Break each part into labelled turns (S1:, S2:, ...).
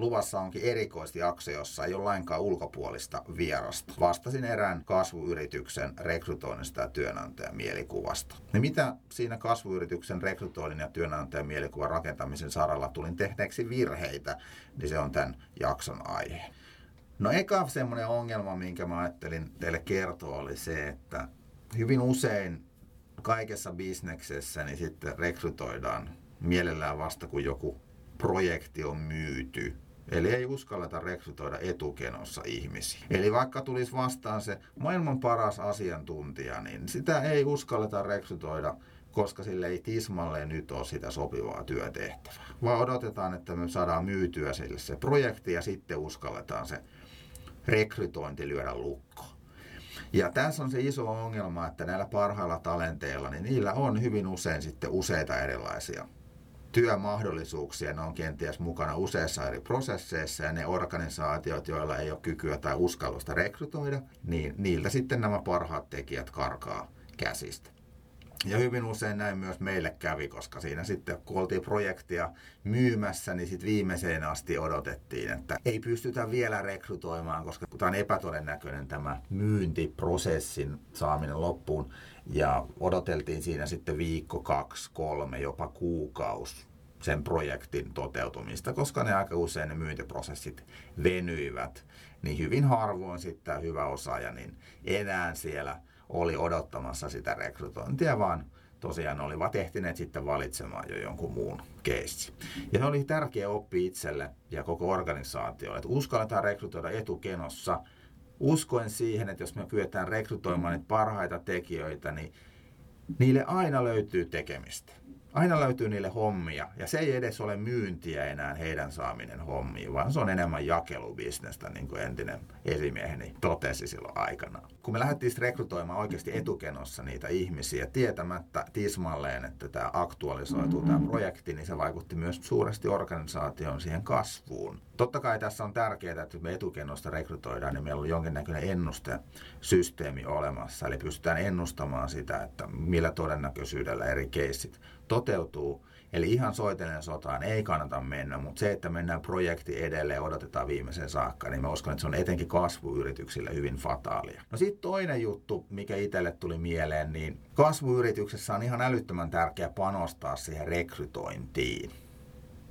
S1: luvassa onkin erikoisjakso, jossa ei ole lainkaan ulkopuolista vierasta. Vastasin erään kasvuyrityksen rekrytoinnista ja työnantajan mielikuvasta. Ja mitä siinä kasvuyrityksen rekrytoinnin ja työnantajan mielikuvan rakentamisen saralla tulin tehneeksi virheitä, niin se on tämän jakson aihe. No eka semmoinen ongelma, minkä mä ajattelin teille kertoa, oli se, että hyvin usein kaikessa bisneksessä niin sitten rekrytoidaan mielellään vasta, kun joku projekti on myyty. Eli ei uskalleta rekrytoida etukenossa ihmisiä. Eli vaikka tulisi vastaan se maailman paras asiantuntija, niin sitä ei uskalleta rekrytoida, koska sille ei tismalleen nyt ole sitä sopivaa työtehtävää. Vaan odotetaan, että me saadaan myytyä sille se projekti ja sitten uskalletaan se rekrytointi lyödä lukkoon. Ja tässä on se iso ongelma, että näillä parhailla talenteilla, niin niillä on hyvin usein sitten useita erilaisia työmahdollisuuksia. Ne on kenties mukana useissa eri prosesseissa ja ne organisaatiot, joilla ei ole kykyä tai uskallusta rekrytoida, niin niiltä sitten nämä parhaat tekijät karkaa käsistä. Ja hyvin usein näin myös meille kävi, koska siinä sitten kun oltiin projektia myymässä, niin sitten viimeiseen asti odotettiin, että ei pystytä vielä rekrytoimaan, koska tämä on epätodennäköinen tämä myyntiprosessin saaminen loppuun. Ja odoteltiin siinä sitten viikko, kaksi, kolme, jopa kuukausi sen projektin toteutumista, koska ne aika usein ne myyntiprosessit venyivät, niin hyvin harvoin sitten hyvä osaaja niin enää siellä oli odottamassa sitä rekrytointia, vaan tosiaan olivat ehtineet sitten valitsemaan jo jonkun muun keissi. Ja se oli tärkeä oppi itselle ja koko organisaatiolle, että uskalletaan rekrytoida etukenossa, uskoen siihen, että jos me kyetään rekrytoimaan niitä parhaita tekijöitä, niin niille aina löytyy tekemistä aina löytyy niille hommia. Ja se ei edes ole myyntiä enää heidän saaminen hommiin, vaan se on enemmän jakelubisnestä, niin kuin entinen esimieheni totesi silloin aikana. Kun me lähdettiin rekrytoimaan oikeasti etukenossa niitä ihmisiä tietämättä tismalleen, että tämä aktualisoituu tämä projekti, niin se vaikutti myös suuresti organisaation siihen kasvuun. Totta kai tässä on tärkeää, että me etukenosta rekrytoidaan, niin meillä on jonkinnäköinen ennustesysteemi olemassa. Eli pystytään ennustamaan sitä, että millä todennäköisyydellä eri keissit toteutuu. Eli ihan soitellen sotaan ei kannata mennä, mutta se, että mennään projekti edelleen odotetaan viimeisen saakka, niin mä uskon, että se on etenkin kasvuyrityksille hyvin fataalia. No sitten toinen juttu, mikä itselle tuli mieleen, niin kasvuyrityksessä on ihan älyttömän tärkeää panostaa siihen rekrytointiin.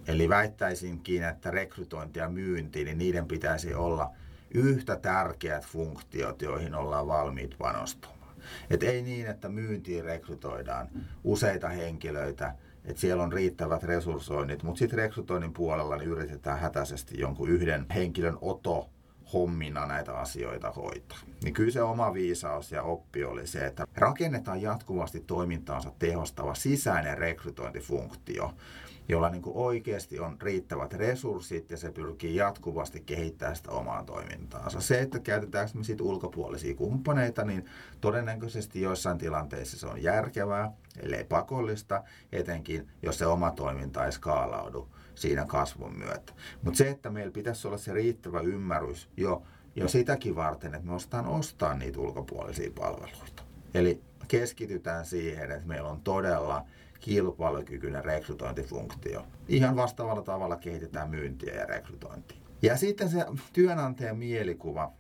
S1: Eli väittäisinkin, että rekrytointi ja myynti, niin niiden pitäisi olla yhtä tärkeät funktiot, joihin ollaan valmiit panostamaan. Et ei niin, että myyntiin rekrytoidaan useita henkilöitä, että siellä on riittävät resurssoinnit, mutta sitten rekrytoinnin puolella niin yritetään hätäisesti jonkun yhden henkilön oto hommina näitä asioita hoitaa. Niin kyllä se oma viisaus ja oppi oli se, että rakennetaan jatkuvasti toimintaansa tehostava sisäinen rekrytointifunktio, jolla niin kuin oikeasti on riittävät resurssit ja se pyrkii jatkuvasti kehittämään sitä omaa toimintaansa. Se, että käytetäänkö me sitten ulkopuolisia kumppaneita, niin todennäköisesti joissain tilanteissa se on järkevää, ellei pakollista, etenkin jos se oma toiminta ei skaalaudu siinä kasvun myötä. Mutta se, että meillä pitäisi olla se riittävä ymmärrys jo, jo sitäkin varten, että me ostaan ostaa niitä ulkopuolisia palveluita. Eli keskitytään siihen, että meillä on todella kilpailukykyinen rekrytointifunktio. Ihan vastaavalla tavalla kehitetään myyntiä ja rekrytointia. Ja sitten se työnantajan mielikuva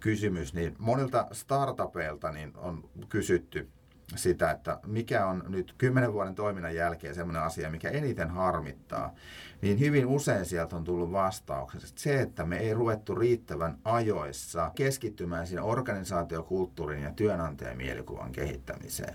S1: kysymys, niin monilta startupeilta niin on kysytty sitä, että mikä on nyt kymmenen vuoden toiminnan jälkeen sellainen asia, mikä eniten harmittaa, niin hyvin usein sieltä on tullut vastauksesta se, että me ei ruvettu riittävän ajoissa keskittymään siinä organisaatiokulttuurin ja työnantajan mielikuvan kehittämiseen.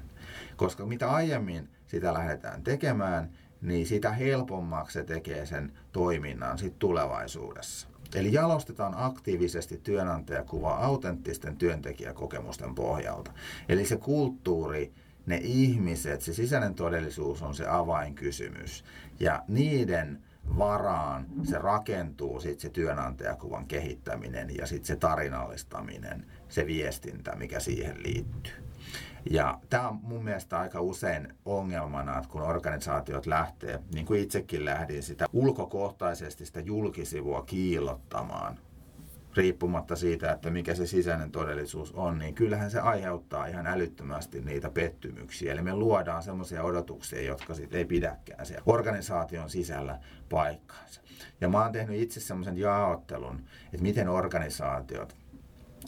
S1: Koska mitä aiemmin sitä lähdetään tekemään, niin sitä helpommaksi se tekee sen toiminnan sit tulevaisuudessa. Eli jalostetaan aktiivisesti työnantajakuvaa autenttisten työntekijäkokemusten pohjalta. Eli se kulttuuri, ne ihmiset, se sisäinen todellisuus on se avainkysymys. Ja niiden varaan se rakentuu sitten se työnantajakuvan kehittäminen ja sitten se tarinallistaminen, se viestintä, mikä siihen liittyy. Ja tämä on mun mielestä aika usein ongelmana, että kun organisaatiot lähtee, niin kuin itsekin lähdin sitä ulkokohtaisesti sitä julkisivua kiillottamaan, riippumatta siitä, että mikä se sisäinen todellisuus on, niin kyllähän se aiheuttaa ihan älyttömästi niitä pettymyksiä. Eli me luodaan semmoisia odotuksia, jotka sitten ei pidäkään siellä organisaation sisällä paikkaansa. Ja mä oon tehnyt itse semmoisen jaottelun, että miten organisaatiot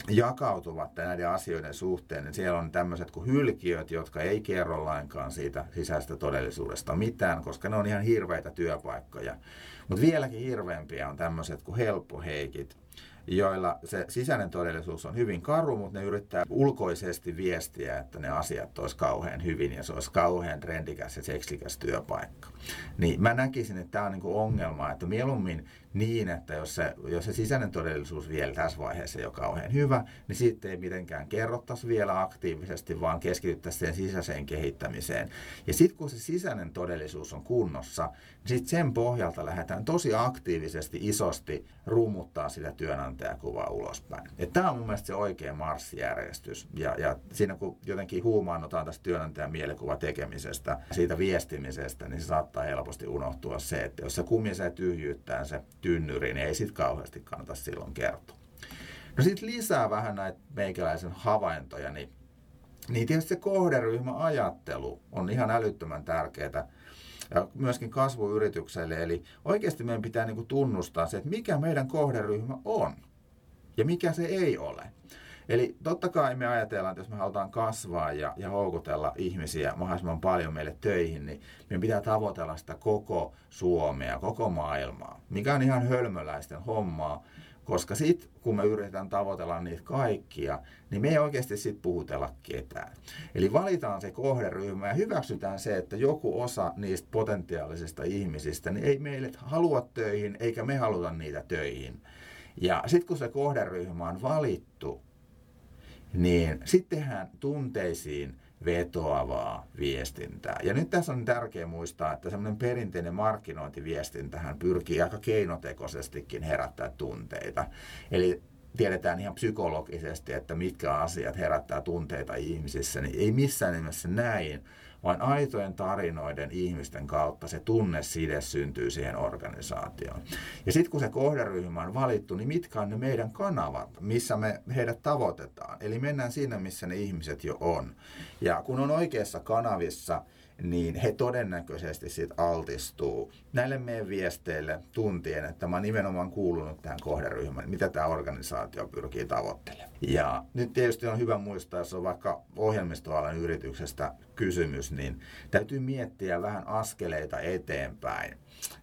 S1: jakautuvat näiden asioiden suhteen, niin siellä on tämmöiset kuin hylkiöt, jotka ei kerro lainkaan siitä sisäisestä todellisuudesta mitään, koska ne on ihan hirveitä työpaikkoja. Mutta vieläkin hirveämpiä on tämmöiset kuin helppoheikit, joilla se sisäinen todellisuus on hyvin karu, mutta ne yrittää ulkoisesti viestiä, että ne asiat olisi kauhean hyvin ja se olisi kauhean trendikäs ja seksikäs työpaikka. Niin mä näkisin, että tämä on niinku ongelma, että mieluummin niin, että jos se, jos se sisäinen todellisuus vielä tässä vaiheessa ei ole kauhean hyvä, niin sitten ei mitenkään kerrottaisi vielä aktiivisesti, vaan keskityttäisiin sen sisäiseen kehittämiseen. Ja sitten kun se sisäinen todellisuus on kunnossa, niin sitten sen pohjalta lähdetään tosi aktiivisesti, isosti rummuttaa sitä työnantajakuvaa ulospäin. Tämä on mun mielestä se oikea marssijärjestys. Ja, ja siinä kun jotenkin huumaannutaan tästä työnantajan mielikuva tekemisestä, siitä viestimisestä, niin se saattaa helposti unohtua se, että jos se kumisee tyhjyyttään se tynnyri, niin ei sit kauheasti kannata silloin kertoa. No sitten lisää vähän näitä meikäläisen havaintoja, niin, niin tietysti se kohderyhmäajattelu on ihan älyttömän tärkeää ja myöskin kasvuyritykselle. Eli oikeasti meidän pitää niin kuin tunnustaa se, että mikä meidän kohderyhmä on ja mikä se ei ole. Eli totta kai me ajatellaan, että jos me halutaan kasvaa ja, ja houkutella ihmisiä mahdollisimman paljon meille töihin, niin meidän pitää tavoitella sitä koko Suomea, koko maailmaa, mikä on ihan hölmöläisten hommaa, koska sitten kun me yritetään tavoitella niitä kaikkia, niin me ei oikeasti sitten puhutella ketään. Eli valitaan se kohderyhmä ja hyväksytään se, että joku osa niistä potentiaalisista ihmisistä niin ei meille halua töihin, eikä me haluta niitä töihin. Ja sitten kun se kohderyhmä on valittu, niin sitten tehdään tunteisiin vetoavaa viestintää. Ja nyt tässä on tärkeää muistaa, että semmoinen perinteinen markkinointiviestintähän pyrkii aika keinotekoisestikin herättää tunteita. Eli tiedetään ihan psykologisesti, että mitkä asiat herättää tunteita ihmisissä, niin ei missään nimessä näin, vaan aitojen tarinoiden ihmisten kautta se tunneside syntyy siihen organisaatioon. Ja sitten kun se kohderyhmä on valittu, niin mitkä on ne meidän kanavat, missä me heidät tavoitetaan. Eli mennään siinä, missä ne ihmiset jo on. Ja kun on oikeassa kanavissa, niin he todennäköisesti sit altistuu näille meidän viesteille tuntien, että mä oon nimenomaan kuulunut tähän kohderyhmään, mitä tämä organisaatio pyrkii tavoittelemaan. Ja nyt tietysti on hyvä muistaa, jos on vaikka ohjelmistoalan yrityksestä kysymys, niin täytyy miettiä vähän askeleita eteenpäin.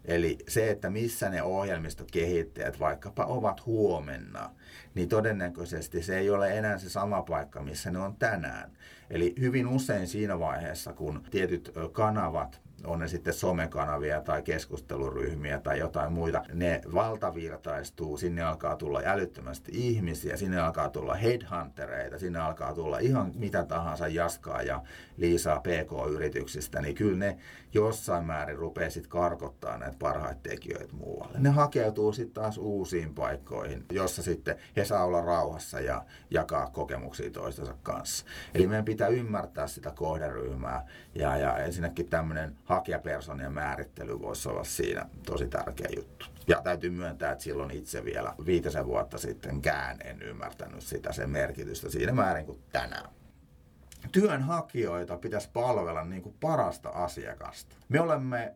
S1: Eli se, että missä ne ohjelmistokehittäjät vaikkapa ovat huomenna, niin todennäköisesti se ei ole enää se sama paikka, missä ne on tänään. Eli hyvin usein siinä vaiheessa, kun tietyt kanavat on ne sitten somekanavia tai keskusteluryhmiä tai jotain muita, ne valtavirtaistuu, sinne alkaa tulla älyttömästi ihmisiä, sinne alkaa tulla headhuntereita, sinne alkaa tulla ihan mitä tahansa Jaskaa ja Liisaa PK-yrityksistä, niin kyllä ne jossain määrin rupeaa sitten karkottaa näitä parhaita tekijöitä muualle. Ne hakeutuu sitten taas uusiin paikkoihin, jossa sitten he saa olla rauhassa ja jakaa kokemuksia toistensa kanssa. Eli meidän pitää ymmärtää sitä kohderyhmää ja, ja ensinnäkin tämmöinen hakijapersonien määrittely voisi olla siinä tosi tärkeä juttu. Ja täytyy myöntää, että silloin itse vielä viitisen vuotta sittenkään en ymmärtänyt sitä sen merkitystä siinä määrin kuin tänään työnhakijoita pitäisi palvella niin kuin parasta asiakasta. Me olemme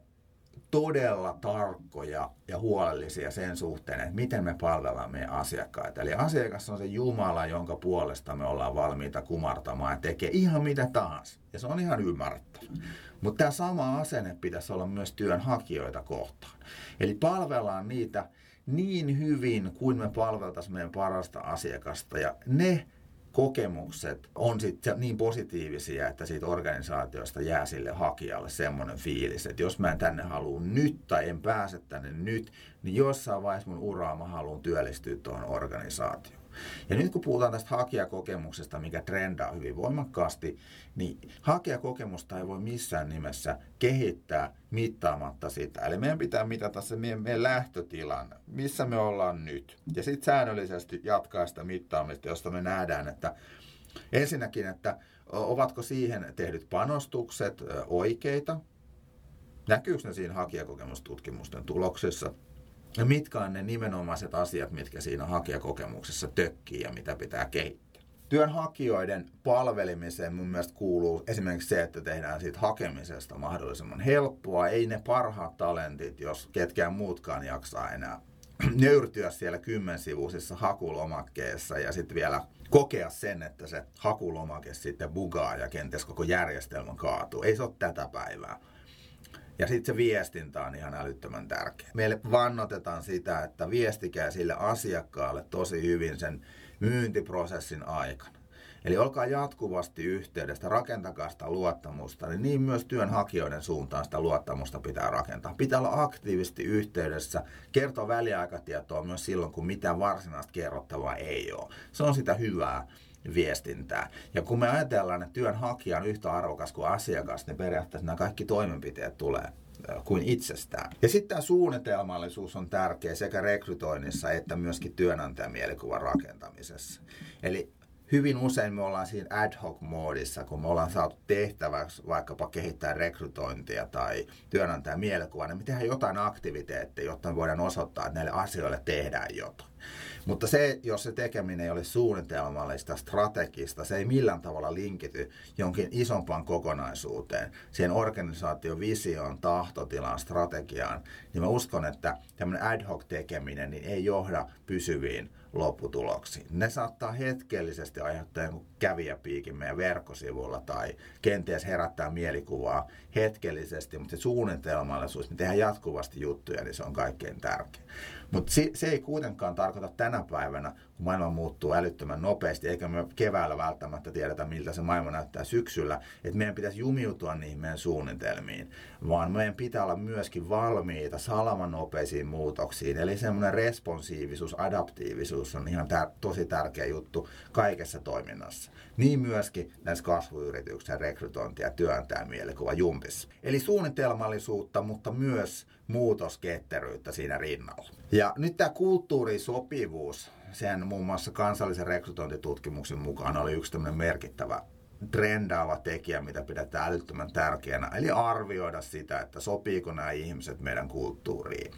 S1: todella tarkkoja ja huolellisia sen suhteen, että miten me palvellaan meidän asiakkaita. Eli asiakas on se Jumala, jonka puolesta me ollaan valmiita kumartamaan ja tekee ihan mitä tahansa. Ja se on ihan ymmärrettävä. Mutta tämä sama asenne pitäisi olla myös työnhakijoita kohtaan. Eli palvellaan niitä niin hyvin kuin me palveltaisiin meidän parasta asiakasta. Ja ne kokemukset on sitten niin positiivisia, että siitä organisaatiosta jää sille hakijalle semmoinen fiilis, että jos mä en tänne halua nyt tai en pääse tänne nyt, niin jossain vaiheessa mun uraa mä haluan työllistyä tuohon organisaatioon. Ja nyt kun puhutaan tästä hakijakokemuksesta, mikä trendaa hyvin voimakkaasti, niin hakijakokemusta ei voi missään nimessä kehittää mittaamatta sitä. Eli meidän pitää mitata se meidän, meidän lähtötilan, missä me ollaan nyt. Ja sitten säännöllisesti jatkaa sitä mittaamista, josta me nähdään, että ensinnäkin, että ovatko siihen tehdyt panostukset oikeita, näkyykö ne siinä hakijakokemustutkimusten tuloksissa – Ja mitkä on ne nimenomaiset asiat, mitkä siinä hakijakokemuksessa tökkii ja mitä pitää kehittää. Työnhakijoiden palvelemiseen mun mielestä kuuluu esimerkiksi se, että tehdään siitä hakemisesta mahdollisimman helppoa. Ei ne parhaat talentit, jos ketkään muutkaan jaksaa enää nöyrtyä siellä kymmensivuisissa hakulomakkeessa ja sitten vielä kokea sen, että se hakulomake sitten bugaa ja kenties koko järjestelmä kaatuu. Ei se ole tätä päivää. Ja sitten se viestintä on ihan älyttömän tärkeä. Meille vannotetaan sitä, että viestikää sille asiakkaalle tosi hyvin sen myyntiprosessin aikana. Eli olkaa jatkuvasti yhteydessä, rakentakaa sitä luottamusta, niin, niin myös työnhakijoiden suuntaan sitä luottamusta pitää rakentaa. Pitää olla aktiivisesti yhteydessä, kertoa väliaikatietoa myös silloin, kun mitään varsinaista kerrottavaa ei ole. Se on sitä hyvää viestintää. Ja kun me ajatellaan, että työnhakija on yhtä arvokas kuin asiakas, niin periaatteessa nämä kaikki toimenpiteet tulee kuin itsestään. Ja sitten tämä suunnitelmallisuus on tärkeä sekä rekrytoinnissa että myöskin työnantajan mielikuvan rakentamisessa. Eli hyvin usein me ollaan siinä ad hoc-moodissa, kun me ollaan saatu tehtäväksi vaikkapa kehittää rekrytointia tai työnantajan mielikuvaa, niin me tehdään jotain aktiviteetteja, jotta me voidaan osoittaa, että näille asioille tehdään jotain. Mutta se, jos se tekeminen ei ole suunnitelmallista, strategista, se ei millään tavalla linkity jonkin isompaan kokonaisuuteen, siihen organisaation visioon, tahtotilaan, strategiaan, niin mä uskon, että tämmöinen ad hoc tekeminen niin ei johda pysyviin lopputuloksiin. Ne saattaa hetkellisesti aiheuttaa jonkun kävijäpiikin meidän verkkosivuilla tai kenties herättää mielikuvaa hetkellisesti, mutta se suunnitelmallisuus, me tehdään jatkuvasti juttuja, niin se on kaikkein tärkein. Mutta se, se ei kuitenkaan tarkoita tänä päivänä, kun maailma muuttuu älyttömän nopeasti, eikä me keväällä välttämättä tiedetä, miltä se maailma näyttää syksyllä, että meidän pitäisi jumiutua niihin meidän suunnitelmiin, vaan meidän pitää olla myöskin valmiita salamanopeisiin muutoksiin. Eli semmoinen responsiivisuus, adaptiivisuus on ihan tär- tosi tärkeä juttu kaikessa toiminnassa. Niin myöskin näissä kasvuyrityksen rekrytointi- ja työntäjän mielikuva jumpissa. Eli suunnitelmallisuutta, mutta myös muutosketteryyttä siinä rinnalla. Ja nyt tämä kulttuurisopivuus, sen muun muassa kansallisen rekrytointitutkimuksen mukaan oli yksi tämmöinen merkittävä trendaava tekijä, mitä pidetään älyttömän tärkeänä. Eli arvioida sitä, että sopiiko nämä ihmiset meidän kulttuuriin.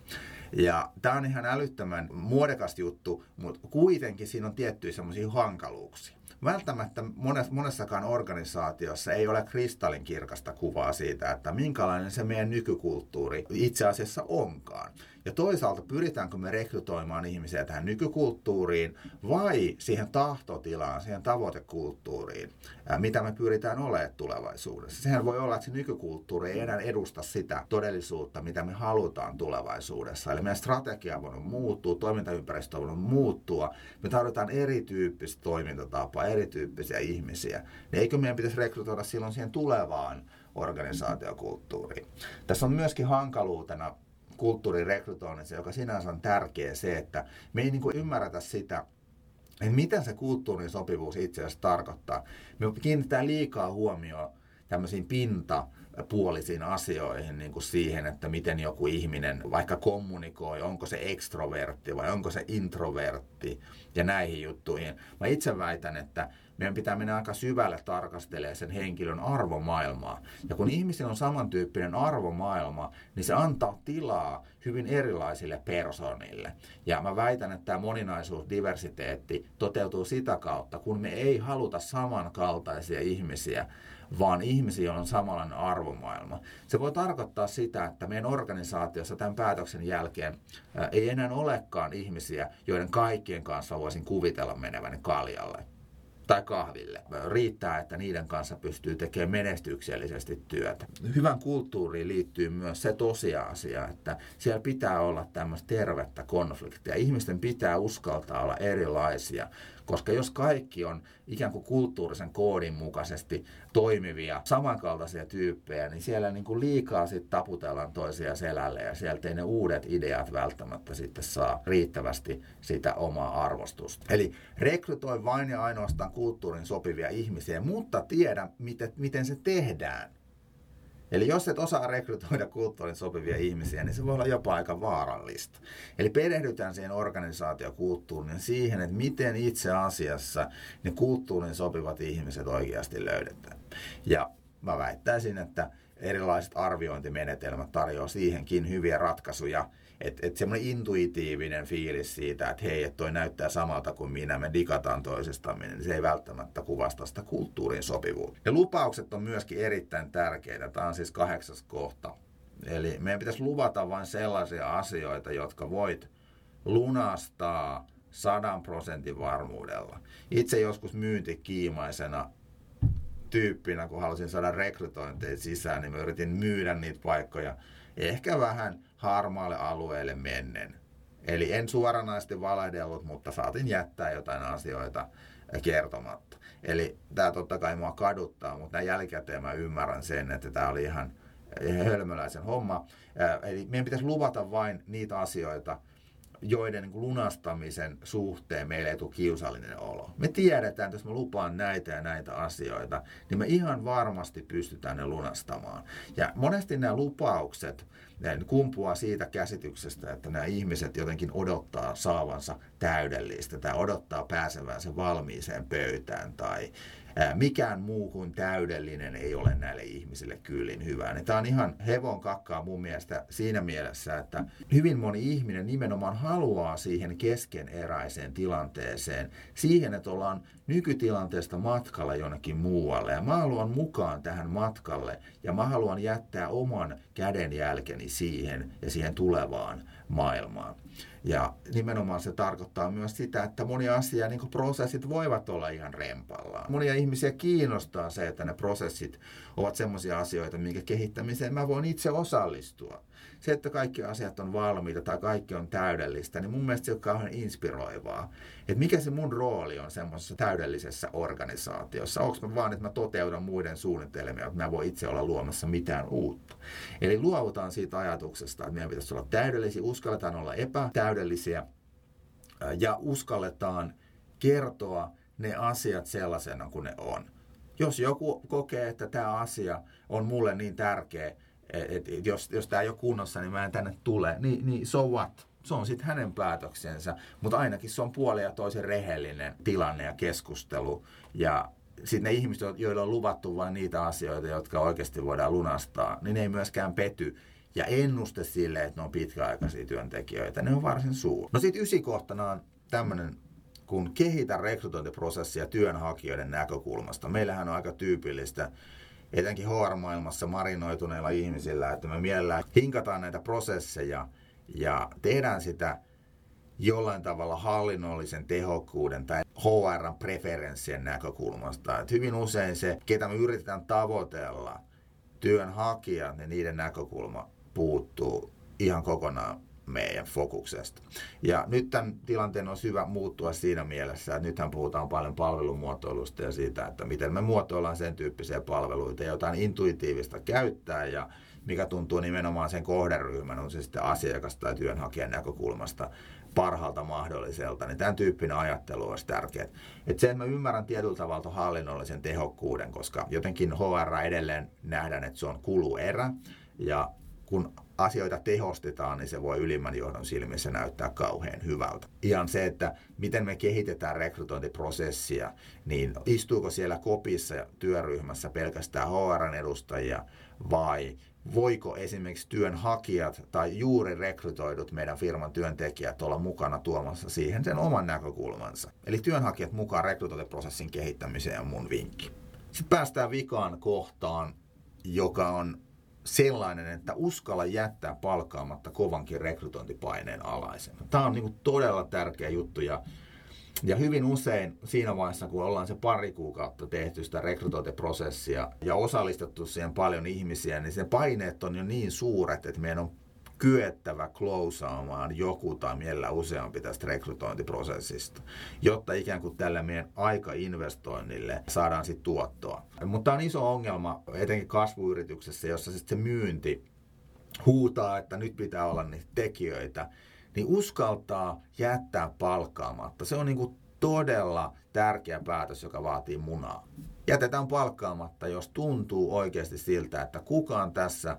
S1: Ja tämä on ihan älyttömän muodekas juttu, mutta kuitenkin siinä on tiettyjä semmoisia hankaluuksia välttämättä monessakaan organisaatiossa ei ole kristallinkirkasta kuvaa siitä, että minkälainen se meidän nykykulttuuri itse asiassa onkaan. Ja toisaalta pyritäänkö me rekrytoimaan ihmisiä tähän nykykulttuuriin vai siihen tahtotilaan, siihen tavoitekulttuuriin, mitä me pyritään olemaan tulevaisuudessa. Sehän voi olla, että se nykykulttuuri ei enää edusta sitä todellisuutta, mitä me halutaan tulevaisuudessa. Eli meidän strategia voinut muuttua, toimintaympäristö on voinut muuttua. Me tarvitaan erityyppistä toimintatapaa, erityyppisiä ihmisiä. Niin eikö meidän pitäisi rekrytoida silloin siihen tulevaan organisaatiokulttuuriin? Tässä on myöskin hankaluutena kulttuurin rekrytoinnissa, joka sinänsä on tärkeä se, että me ei niin kuin ymmärretä sitä, että mitä se kulttuurin sopivuus itse asiassa tarkoittaa. Me kiinnitetään liikaa huomioon tämmöisiin pinta puolisiin asioihin, niin kuin siihen, että miten joku ihminen vaikka kommunikoi, onko se ekstrovertti vai onko se introvertti ja näihin juttuihin. Mä itse väitän, että meidän pitää mennä aika syvälle tarkastelemaan sen henkilön arvomaailmaa. Ja kun ihmisillä on samantyyppinen arvomaailma, niin se antaa tilaa hyvin erilaisille persoonille. Ja mä väitän, että tämä moninaisuus, diversiteetti toteutuu sitä kautta, kun me ei haluta samankaltaisia ihmisiä, vaan ihmisiä on samanlainen arvomaailma. Se voi tarkoittaa sitä, että meidän organisaatiossa tämän päätöksen jälkeen ei enää olekaan ihmisiä, joiden kaikkien kanssa voisin kuvitella meneväni kaljalle tai kahville. Riittää, että niiden kanssa pystyy tekemään menestyksellisesti työtä. Hyvän kulttuuriin liittyy myös se tosiasia, että siellä pitää olla tämmöistä tervettä konfliktia. Ihmisten pitää uskaltaa olla erilaisia, koska jos kaikki on ikään kuin kulttuurisen koodin mukaisesti toimivia, samankaltaisia tyyppejä, niin siellä niin kuin liikaa sitten taputellaan toisia selälle ja sieltä ei ne uudet ideat välttämättä sitten saa riittävästi sitä omaa arvostusta. Eli rekrytoi vain ja ainoastaan kulttuurin sopivia ihmisiä, mutta tiedä, miten, miten se tehdään. Eli jos et osaa rekrytoida kulttuurin sopivia ihmisiä, niin se voi olla jopa aika vaarallista. Eli perehdytään siihen organisaatiokulttuuriin siihen, että miten itse asiassa ne kulttuurin sopivat ihmiset oikeasti löydetään. Ja mä väittäisin, että erilaiset arviointimenetelmät tarjoaa siihenkin hyviä ratkaisuja. Että et semmoinen intuitiivinen fiilis siitä, että hei, että toi näyttää samalta kuin minä, me digataan toisestamme, niin se ei välttämättä kuvasta sitä kulttuurin sopivuutta. Ja lupaukset on myöskin erittäin tärkeitä. Tämä on siis kahdeksas kohta. Eli meidän pitäisi luvata vain sellaisia asioita, jotka voit lunastaa sadan prosentin varmuudella. Itse joskus myyntikiimaisena tyyppinä, kun halusin saada rekrytointeja sisään, niin mä yritin myydä niitä paikkoja ehkä vähän harmaalle alueelle mennen. Eli en suoranaisesti valehdellut, mutta saatin jättää jotain asioita kertomatta. Eli tämä totta kai mua kaduttaa, mutta näin jälkikäteen mä ymmärrän sen, että tämä oli ihan hölmöläisen homma. Eli meidän pitäisi luvata vain niitä asioita, joiden niin lunastamisen suhteen meille ei tule kiusallinen olo. Me tiedetään, että jos mä lupaan näitä ja näitä asioita, niin me ihan varmasti pystytään ne lunastamaan. Ja monesti nämä lupaukset ne kumpuaa siitä käsityksestä, että nämä ihmiset jotenkin odottaa saavansa täydellistä tai odottaa pääsevänsä valmiiseen pöytään tai mikään muu kuin täydellinen ei ole näille ihmisille kyllin hyvää. Niin tämä on ihan hevon kakkaa mun mielestä siinä mielessä, että hyvin moni ihminen nimenomaan haluaa siihen keskeneräiseen tilanteeseen, siihen, että ollaan nykytilanteesta matkalla jonnekin muualle. Ja mä haluan mukaan tähän matkalle ja mä haluan jättää oman kädenjälkeni siihen ja siihen tulevaan maailmaan. Ja nimenomaan se tarkoittaa myös sitä, että monia asia, niin prosessit voivat olla ihan rempallaan. Monia ihmisiä kiinnostaa se, että ne prosessit ovat sellaisia asioita, minkä kehittämiseen mä voin itse osallistua se, että kaikki asiat on valmiita tai kaikki on täydellistä, niin mun mielestä se on kauhean inspiroivaa. Että mikä se mun rooli on semmoisessa täydellisessä organisaatiossa? Onko mä vaan, että mä toteutan muiden suunnitelmia, että mä voin itse olla luomassa mitään uutta? Eli luovutaan siitä ajatuksesta, että meidän pitäisi olla täydellisiä, uskalletaan olla epätäydellisiä ja uskalletaan kertoa ne asiat sellaisena kuin ne on. Jos joku kokee, että tämä asia on mulle niin tärkeä, et, et, jos, jos tämä ei ole kunnossa, niin mä en tänne tule. Niin, niin so what? Se on sitten hänen päätöksensä, mutta ainakin se on puoli ja toisen rehellinen tilanne ja keskustelu. Ja sitten ne ihmiset, joilla on luvattu vain niitä asioita, jotka oikeasti voidaan lunastaa, niin ne ei myöskään pety. Ja ennuste sille, että ne on pitkäaikaisia työntekijöitä, ne on varsin suuri. No sitten ysikohtana on tämmöinen kun kehitä rekrytointiprosessia työnhakijoiden näkökulmasta. Meillähän on aika tyypillistä etenkin HR-maailmassa marinoituneilla ihmisillä, että me mielellään hinkataan näitä prosesseja ja tehdään sitä jollain tavalla hallinnollisen tehokkuuden tai HR-preferenssien näkökulmasta. Että hyvin usein se, ketä me yritetään tavoitella, työnhakijat, niin niiden näkökulma puuttuu ihan kokonaan meidän fokuksesta. Ja nyt tämän tilanteen on hyvä muuttua siinä mielessä, että nythän puhutaan paljon palvelumuotoilusta ja siitä, että miten me muotoillaan sen tyyppisiä palveluita, jotain intuitiivista käyttää ja mikä tuntuu nimenomaan sen kohderyhmän, on se sitten asiakas- tai työnhakijan näkökulmasta parhaalta mahdolliselta, niin tämän tyyppinen ajattelu olisi tärkeää. Et sen mä ymmärrän tietyllä tavalla hallinnollisen tehokkuuden, koska jotenkin HR edelleen nähdään, että se on kuluerä, ja kun asioita tehostetaan, niin se voi ylimmän johdon silmissä näyttää kauhean hyvältä. Ihan se, että miten me kehitetään rekrytointiprosessia, niin istuuko siellä kopissa työryhmässä pelkästään HRn edustajia vai voiko esimerkiksi työnhakijat tai juuri rekrytoidut meidän firman työntekijät olla mukana tuomassa siihen sen oman näkökulmansa. Eli työnhakijat mukaan rekrytointiprosessin kehittämiseen on mun vinkki. Sitten päästään vikaan kohtaan, joka on sellainen, että uskalla jättää palkaamatta kovankin rekrytointipaineen alaisena. Tämä on niin kuin todella tärkeä juttu ja, ja hyvin usein siinä vaiheessa, kun ollaan se pari kuukautta tehty sitä rekrytointiprosessia ja osallistettu siihen paljon ihmisiä, niin se paineet on jo niin suuret, että meidän on kyettävä klousaamaan joku tai mielellä useampi tästä rekrytointiprosessista, jotta ikään kuin tällä meidän aikainvestoinnille saadaan sitten tuottoa. Mutta on iso ongelma etenkin kasvuyrityksessä, jossa sitten se myynti huutaa, että nyt pitää olla niitä tekijöitä, niin uskaltaa jättää palkkaamatta. Se on niin kuin todella tärkeä päätös, joka vaatii munaa. Jätetään palkkaamatta, jos tuntuu oikeasti siltä, että kukaan tässä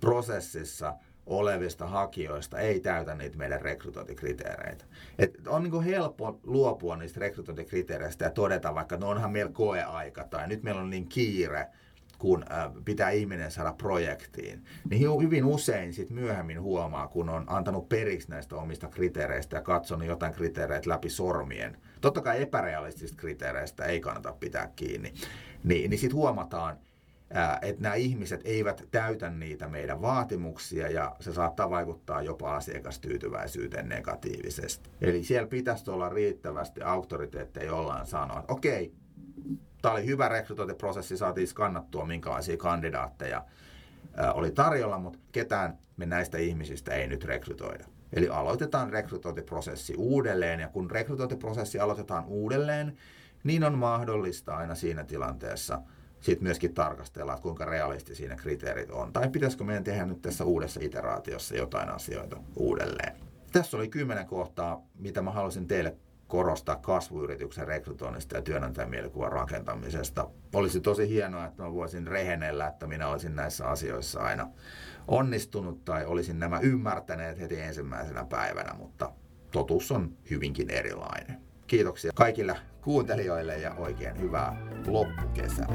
S1: prosessissa – olevista hakijoista ei täytä niitä meidän rekrytointikriteereitä. Et on niin helppo luopua niistä rekrytointikriteereistä ja todeta vaikka, että no onhan meillä koeaika tai nyt meillä on niin kiire, kun pitää ihminen saada projektiin, niin hyvin usein sit myöhemmin huomaa, kun on antanut periksi näistä omista kriteereistä ja katsonut jotain kriteereitä läpi sormien. Totta kai epärealistisista kriteereistä ei kannata pitää kiinni. Niin, niin sitten huomataan, että nämä ihmiset eivät täytä niitä meidän vaatimuksia ja se saattaa vaikuttaa jopa asiakastyytyväisyyteen negatiivisesti. Eli siellä pitäisi olla riittävästi auktoriteetteja jollain sanoa, että okei, tämä oli hyvä rekrytointiprosessi, saatiin skannattua minkälaisia kandidaatteja oli tarjolla, mutta ketään me näistä ihmisistä ei nyt rekrytoida. Eli aloitetaan rekrytointiprosessi uudelleen ja kun rekrytointiprosessi aloitetaan uudelleen, niin on mahdollista aina siinä tilanteessa sitten myöskin tarkastella, että kuinka realistisia ne kriteerit on. Tai pitäisikö meidän tehdä nyt tässä uudessa iteraatiossa jotain asioita uudelleen. Tässä oli kymmenen kohtaa, mitä mä halusin teille korostaa kasvuyrityksen rekrytoinnista ja työnantajan mielikuvan rakentamisesta. Olisi tosi hienoa, että mä voisin rehenellä, että minä olisin näissä asioissa aina onnistunut tai olisin nämä ymmärtäneet heti ensimmäisenä päivänä, mutta totuus on hyvinkin erilainen. Kiitoksia kaikille kuuntelijoille ja oikein hyvää loppukesää.